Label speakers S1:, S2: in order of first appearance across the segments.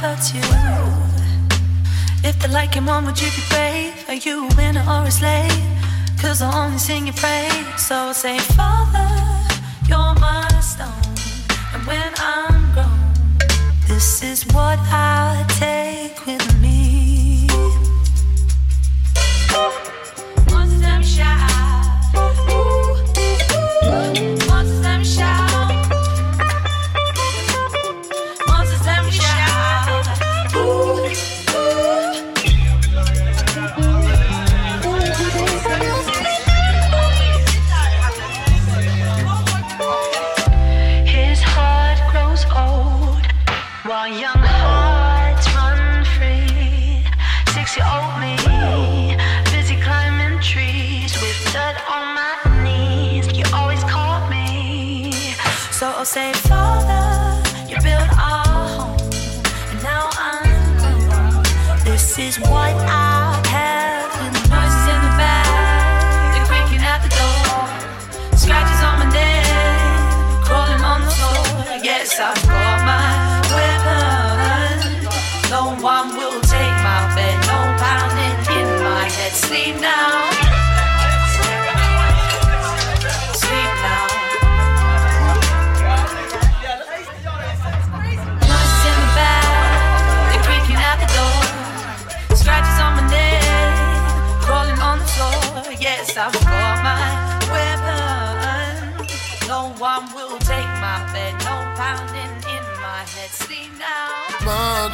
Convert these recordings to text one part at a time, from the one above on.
S1: touch you. If they like him, on, would you be brave? Are you a winner or a slave? Cause I only sing your praise. So say, Father, you're my stone. And when I'm grown, this is what I take with me.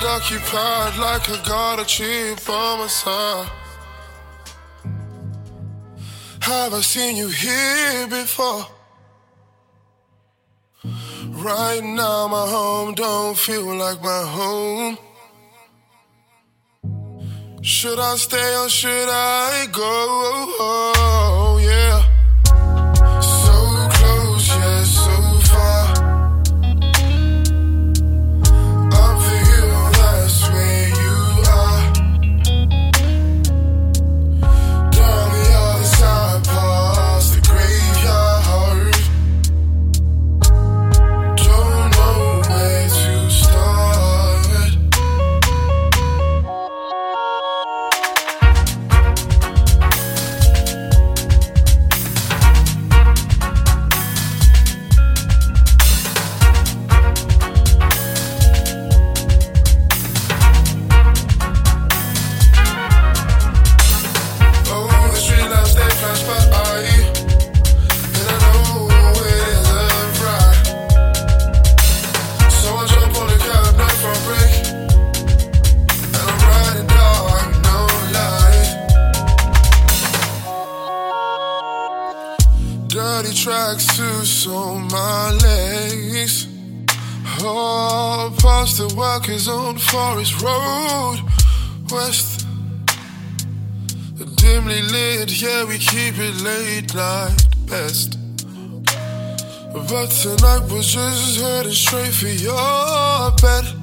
S2: occupied like I got a chip on my side. Have I seen you here before? Right now, my home don't feel like my home. Should I stay or should I go? Oh, yeah. forest road west. Dimly lit, yeah, we keep it late night best. But tonight was just heading straight for your bed.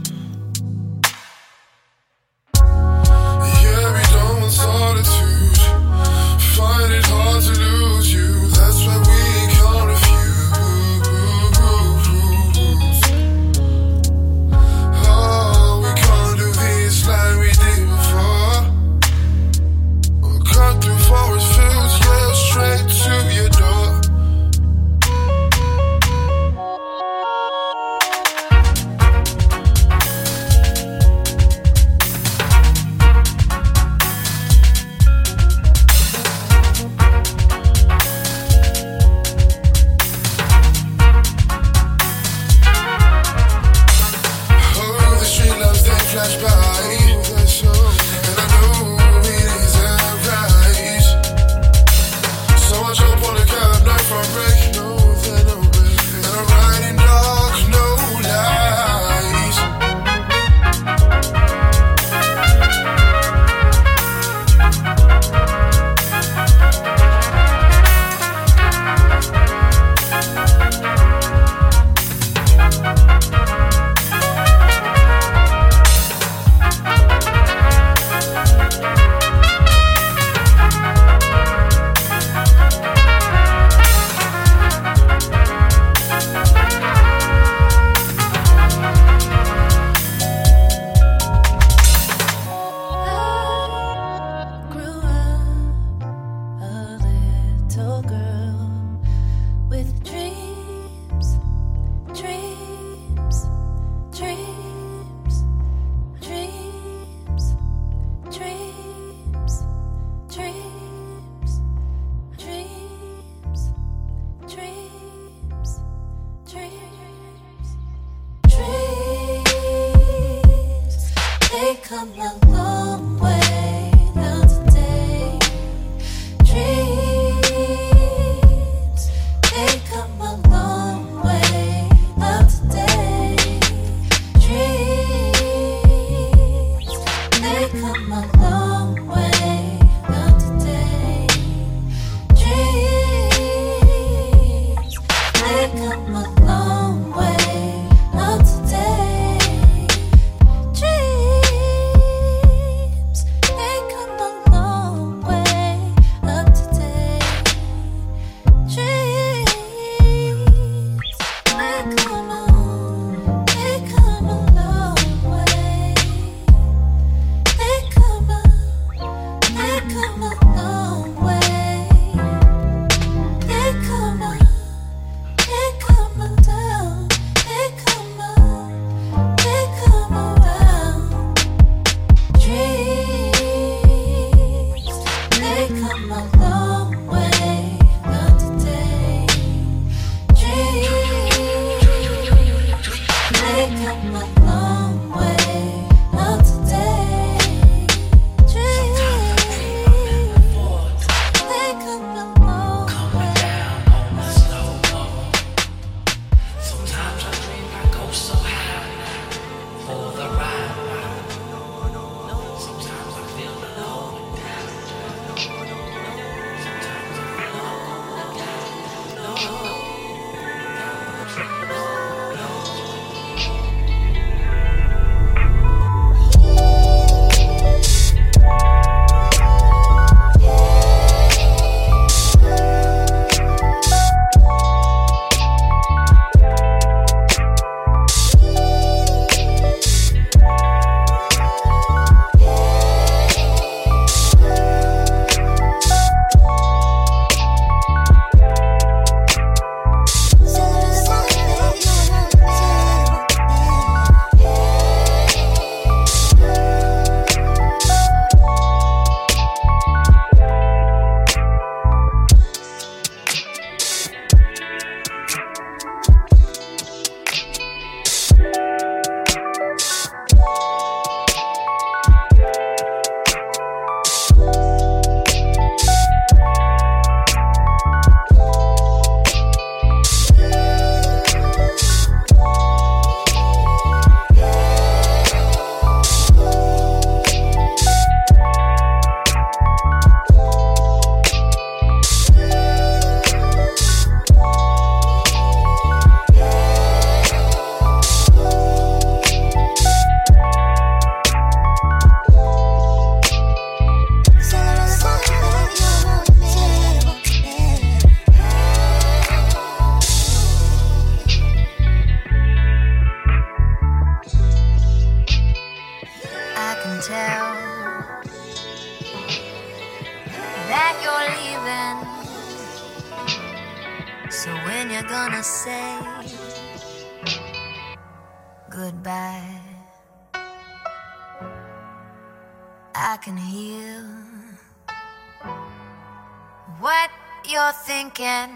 S2: what you're thinking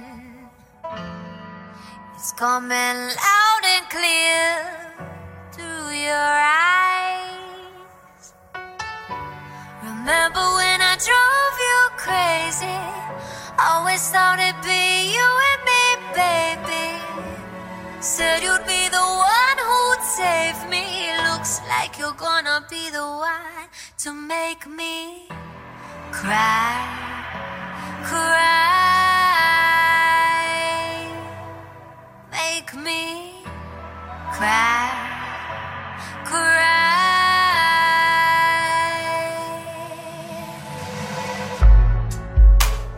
S2: is coming loud and clear through your eyes. Remember when I drove you crazy? Always thought it'd be you and me, baby. Said you'd
S3: be the one who'd save me. Looks like you're gonna be the one to make me cry cry. Make me cry. Cry.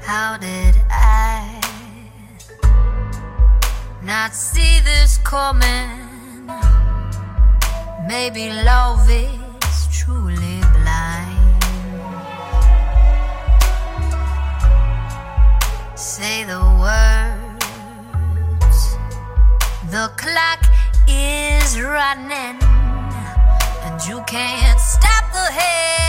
S4: How did I not see this coming? Maybe love it the words. The clock is running, and you
S5: can't stop the head.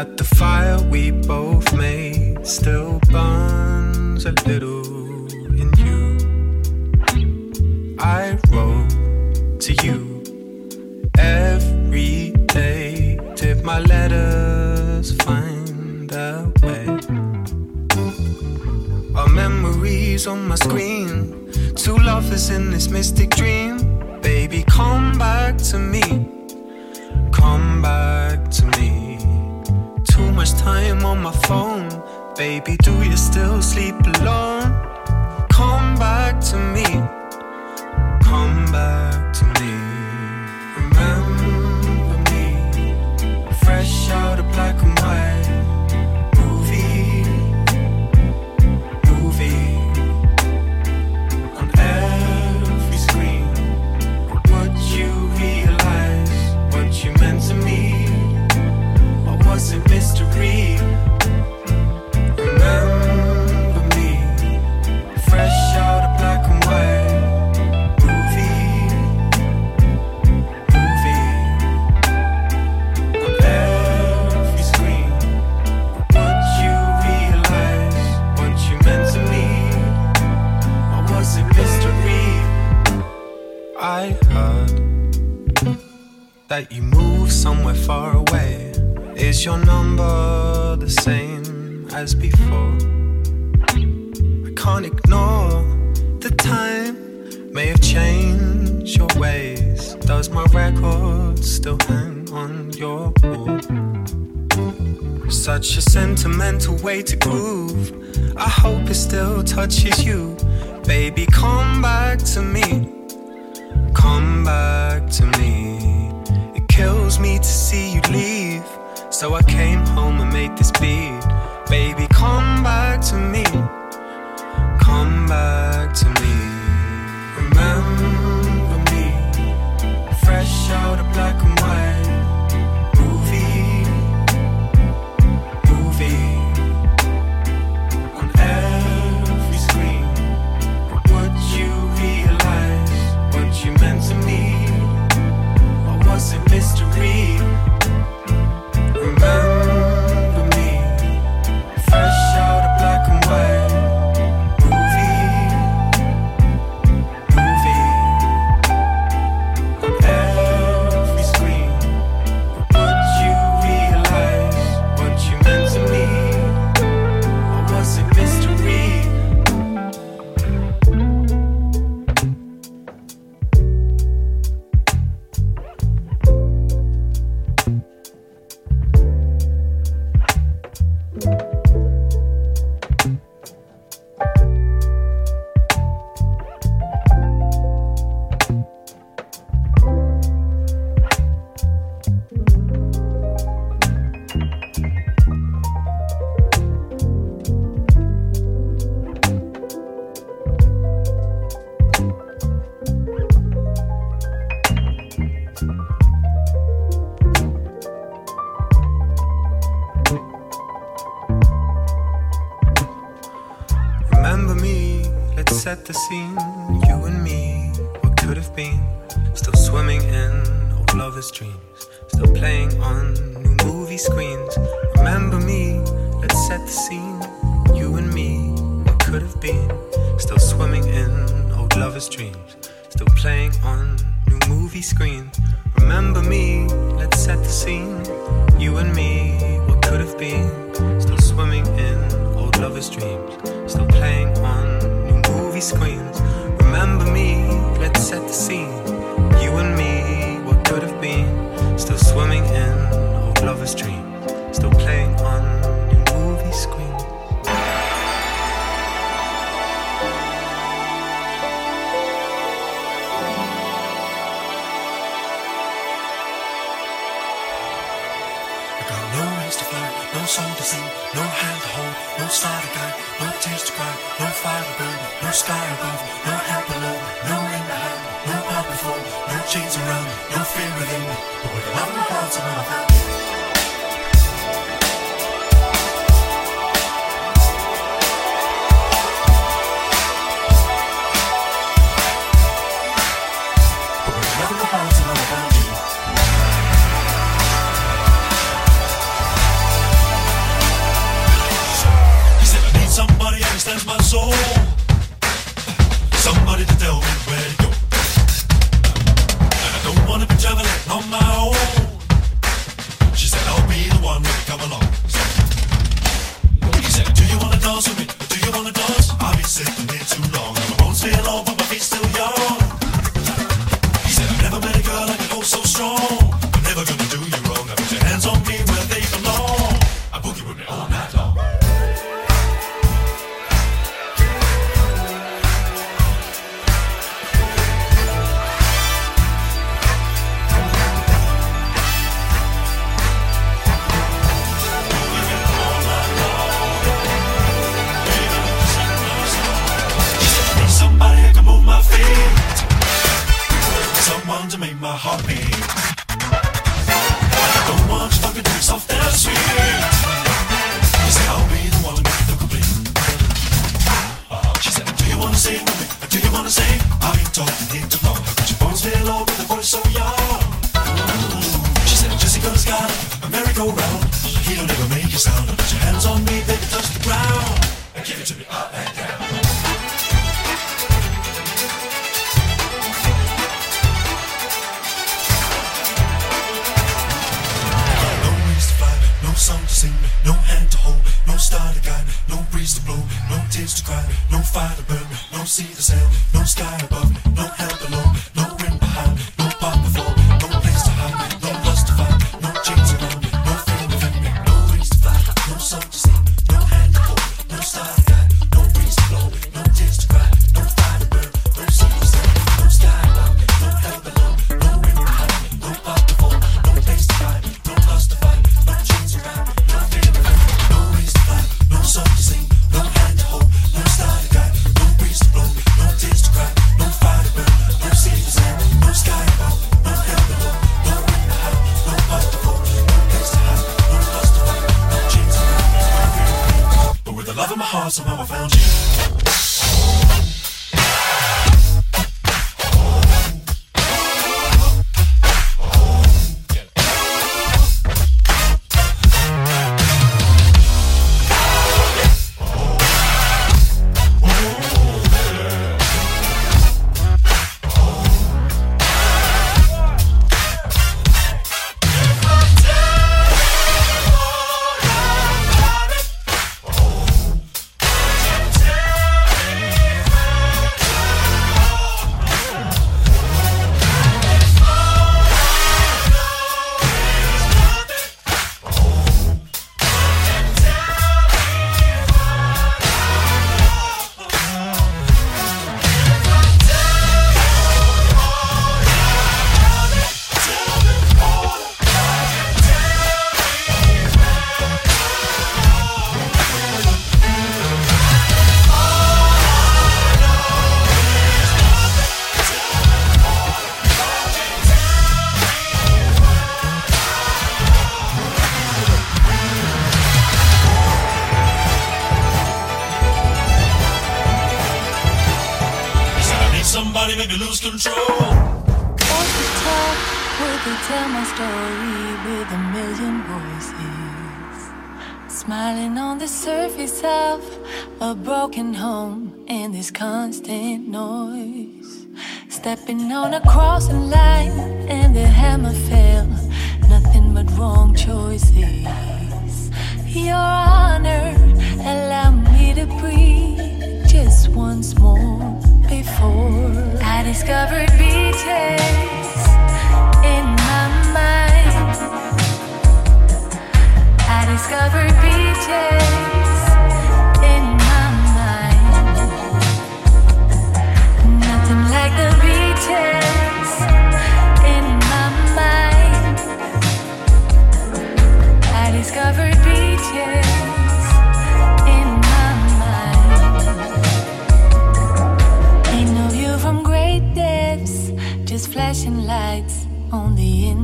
S4: that the fire we both made still burns a little in you. I wrote to you every day. Did my letters find their way? Our memories on my screen. Two lovers in this mystic dream. Baby, come back to me. on my phone. Baby, do you still sleep alone? You.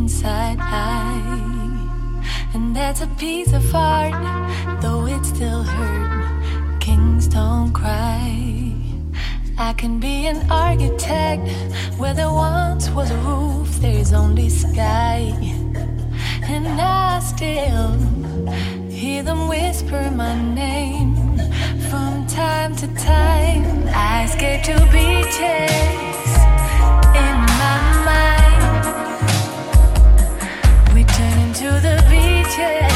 S3: inside eye. And that's a piece of art, though it still hurt. Kings don't cry. I can be an architect where there once was a roof, there's only sky. And I still hear them whisper my name from time to time. I scared to
S6: be changed. 却。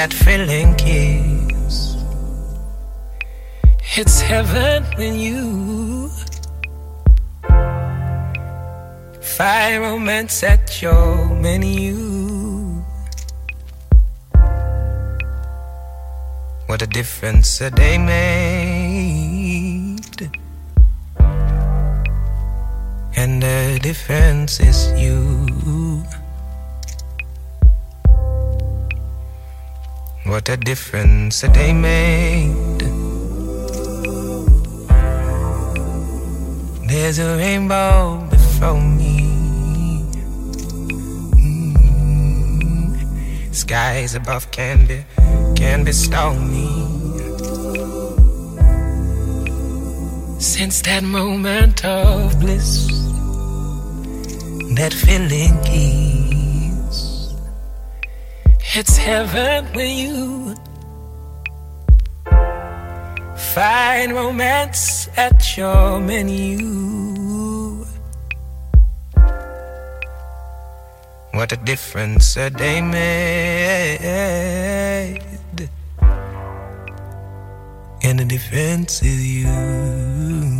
S6: that thrilling kiss, it's heaven when you find romance at your menu. What a difference a day made. And the difference is you. A difference a day made. There's a rainbow before me. Mm. Skies above can be can be stormy. Since that moment of bliss, that feeling keeps. It's heaven when you find romance at your menu. What a difference a day made. And the difference is you.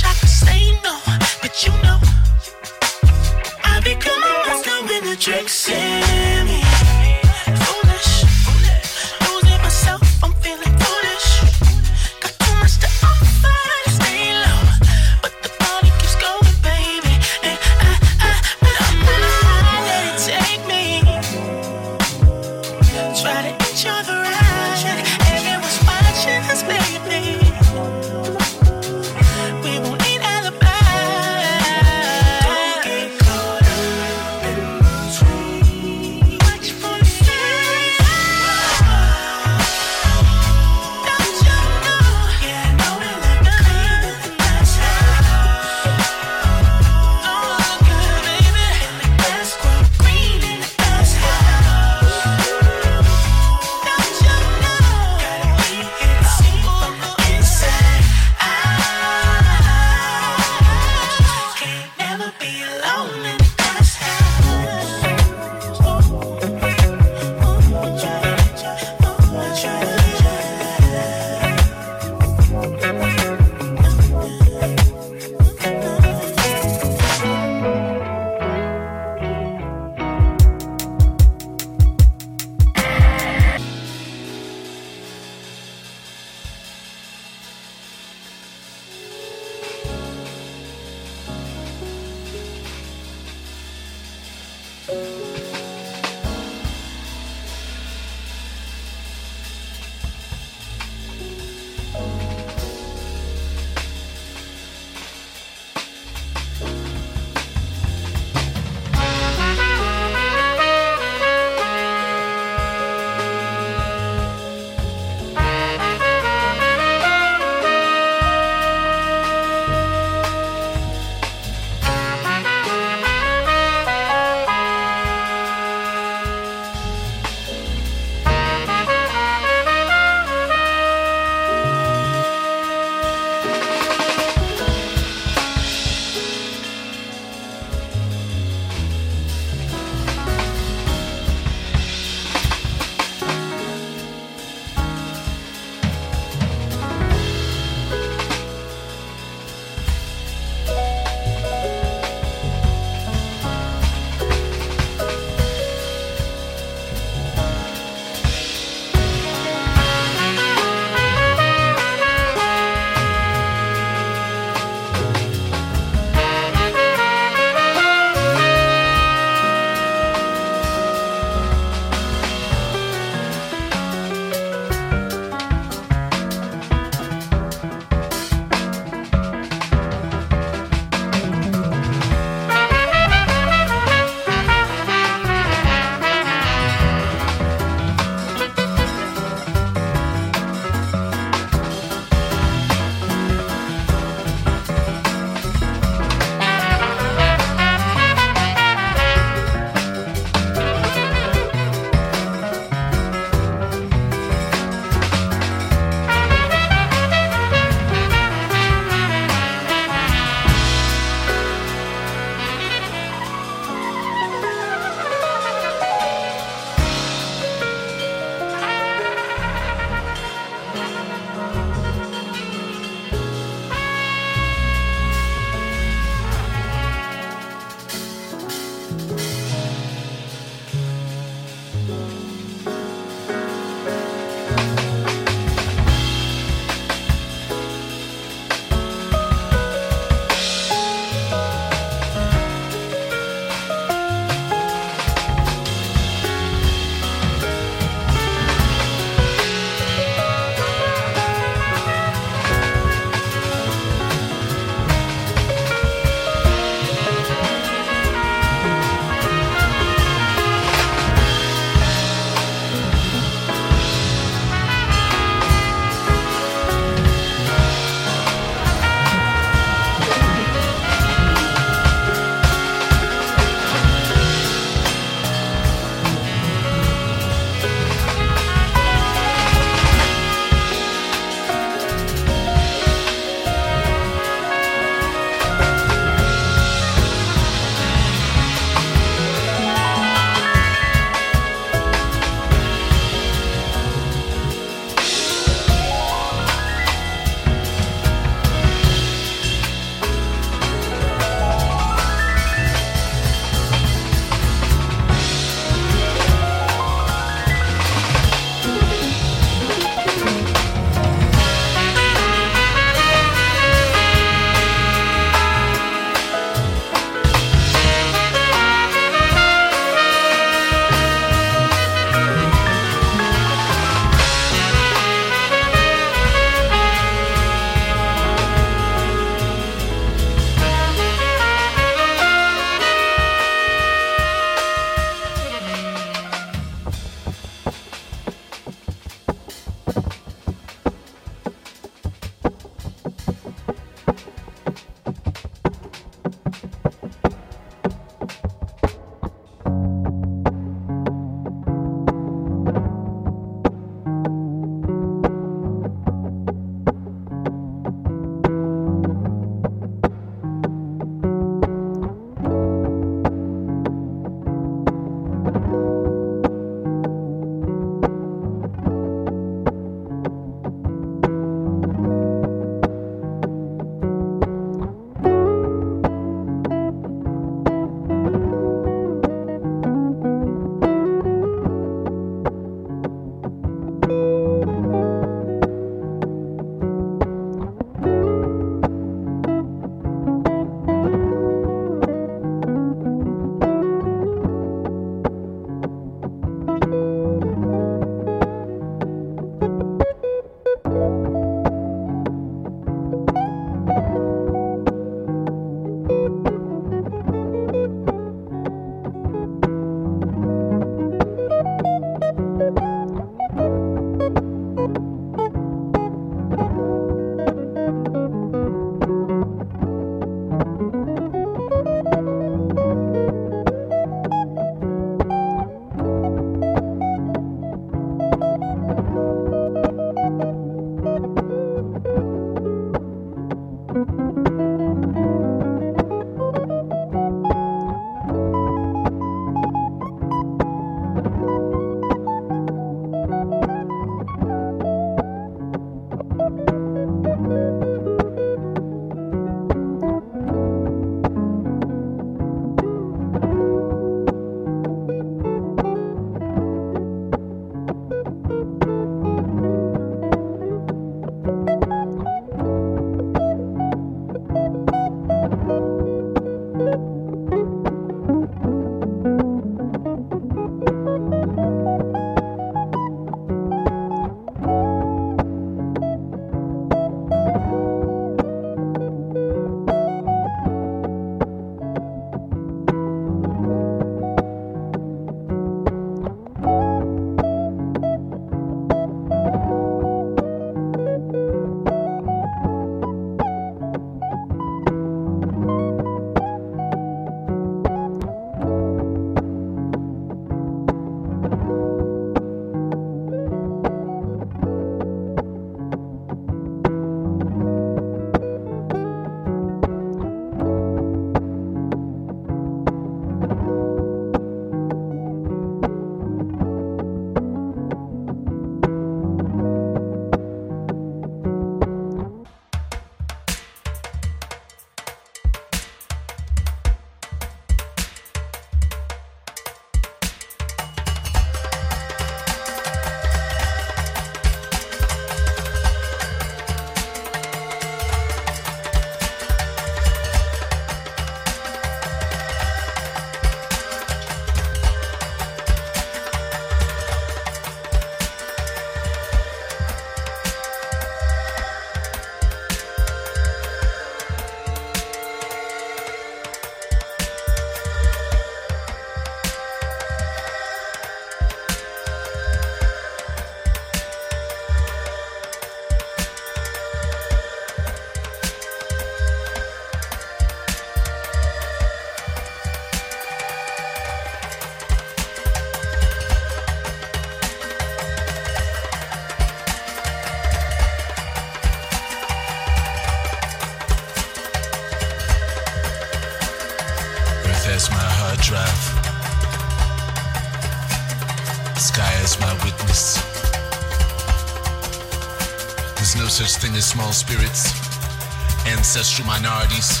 S7: minorities,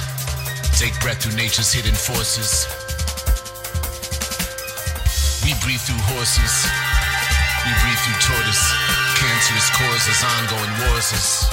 S7: take breath through nature's hidden forces. We breathe through horses, we breathe through tortoise, cancerous causes, ongoing wars.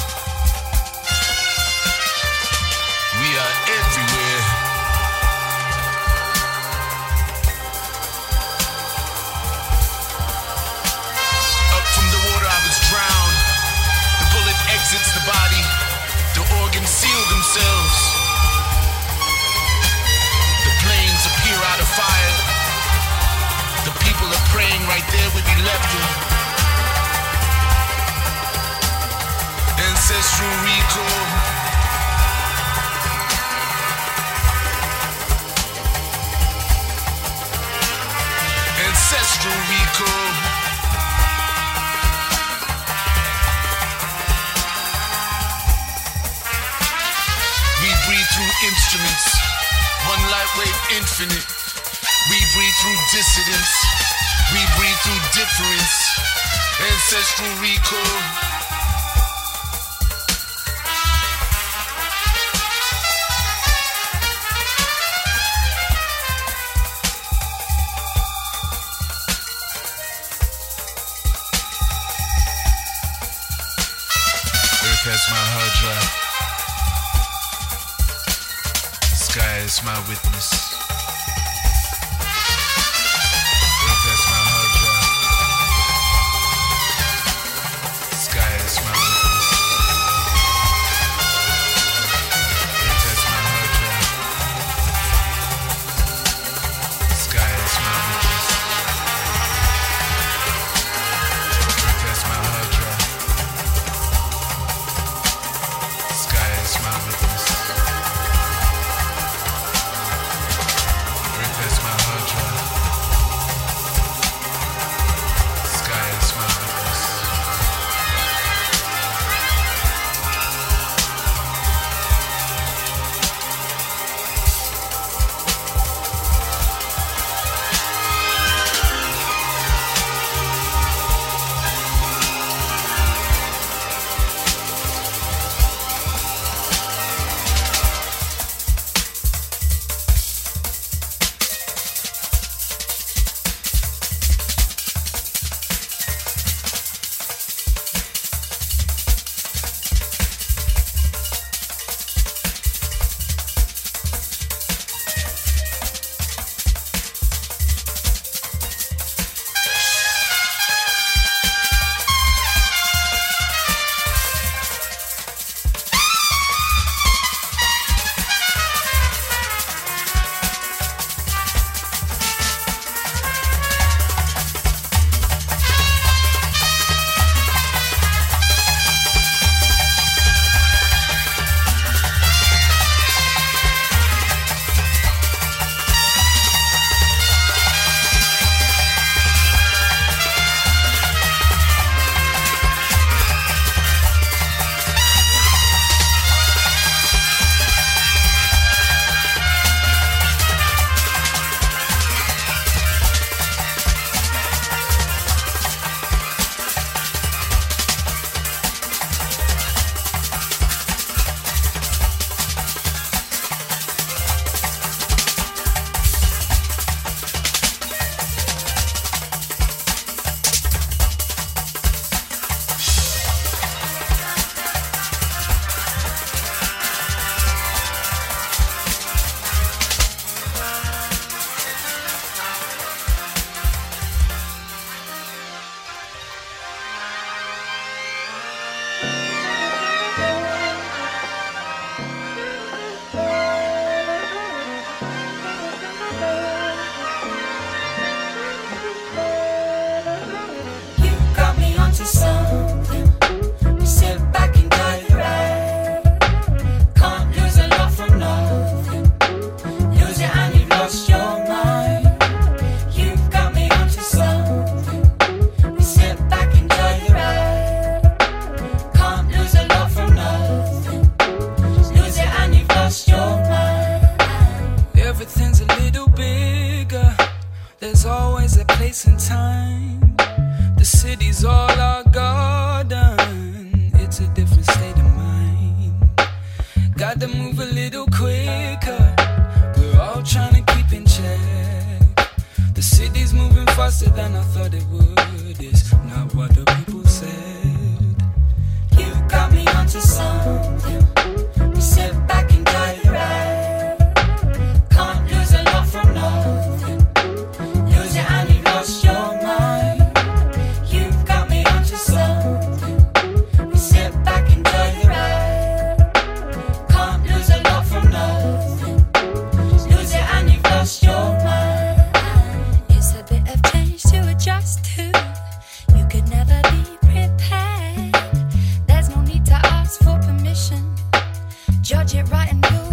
S8: Judge it right and you'll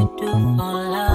S9: you do for
S10: love.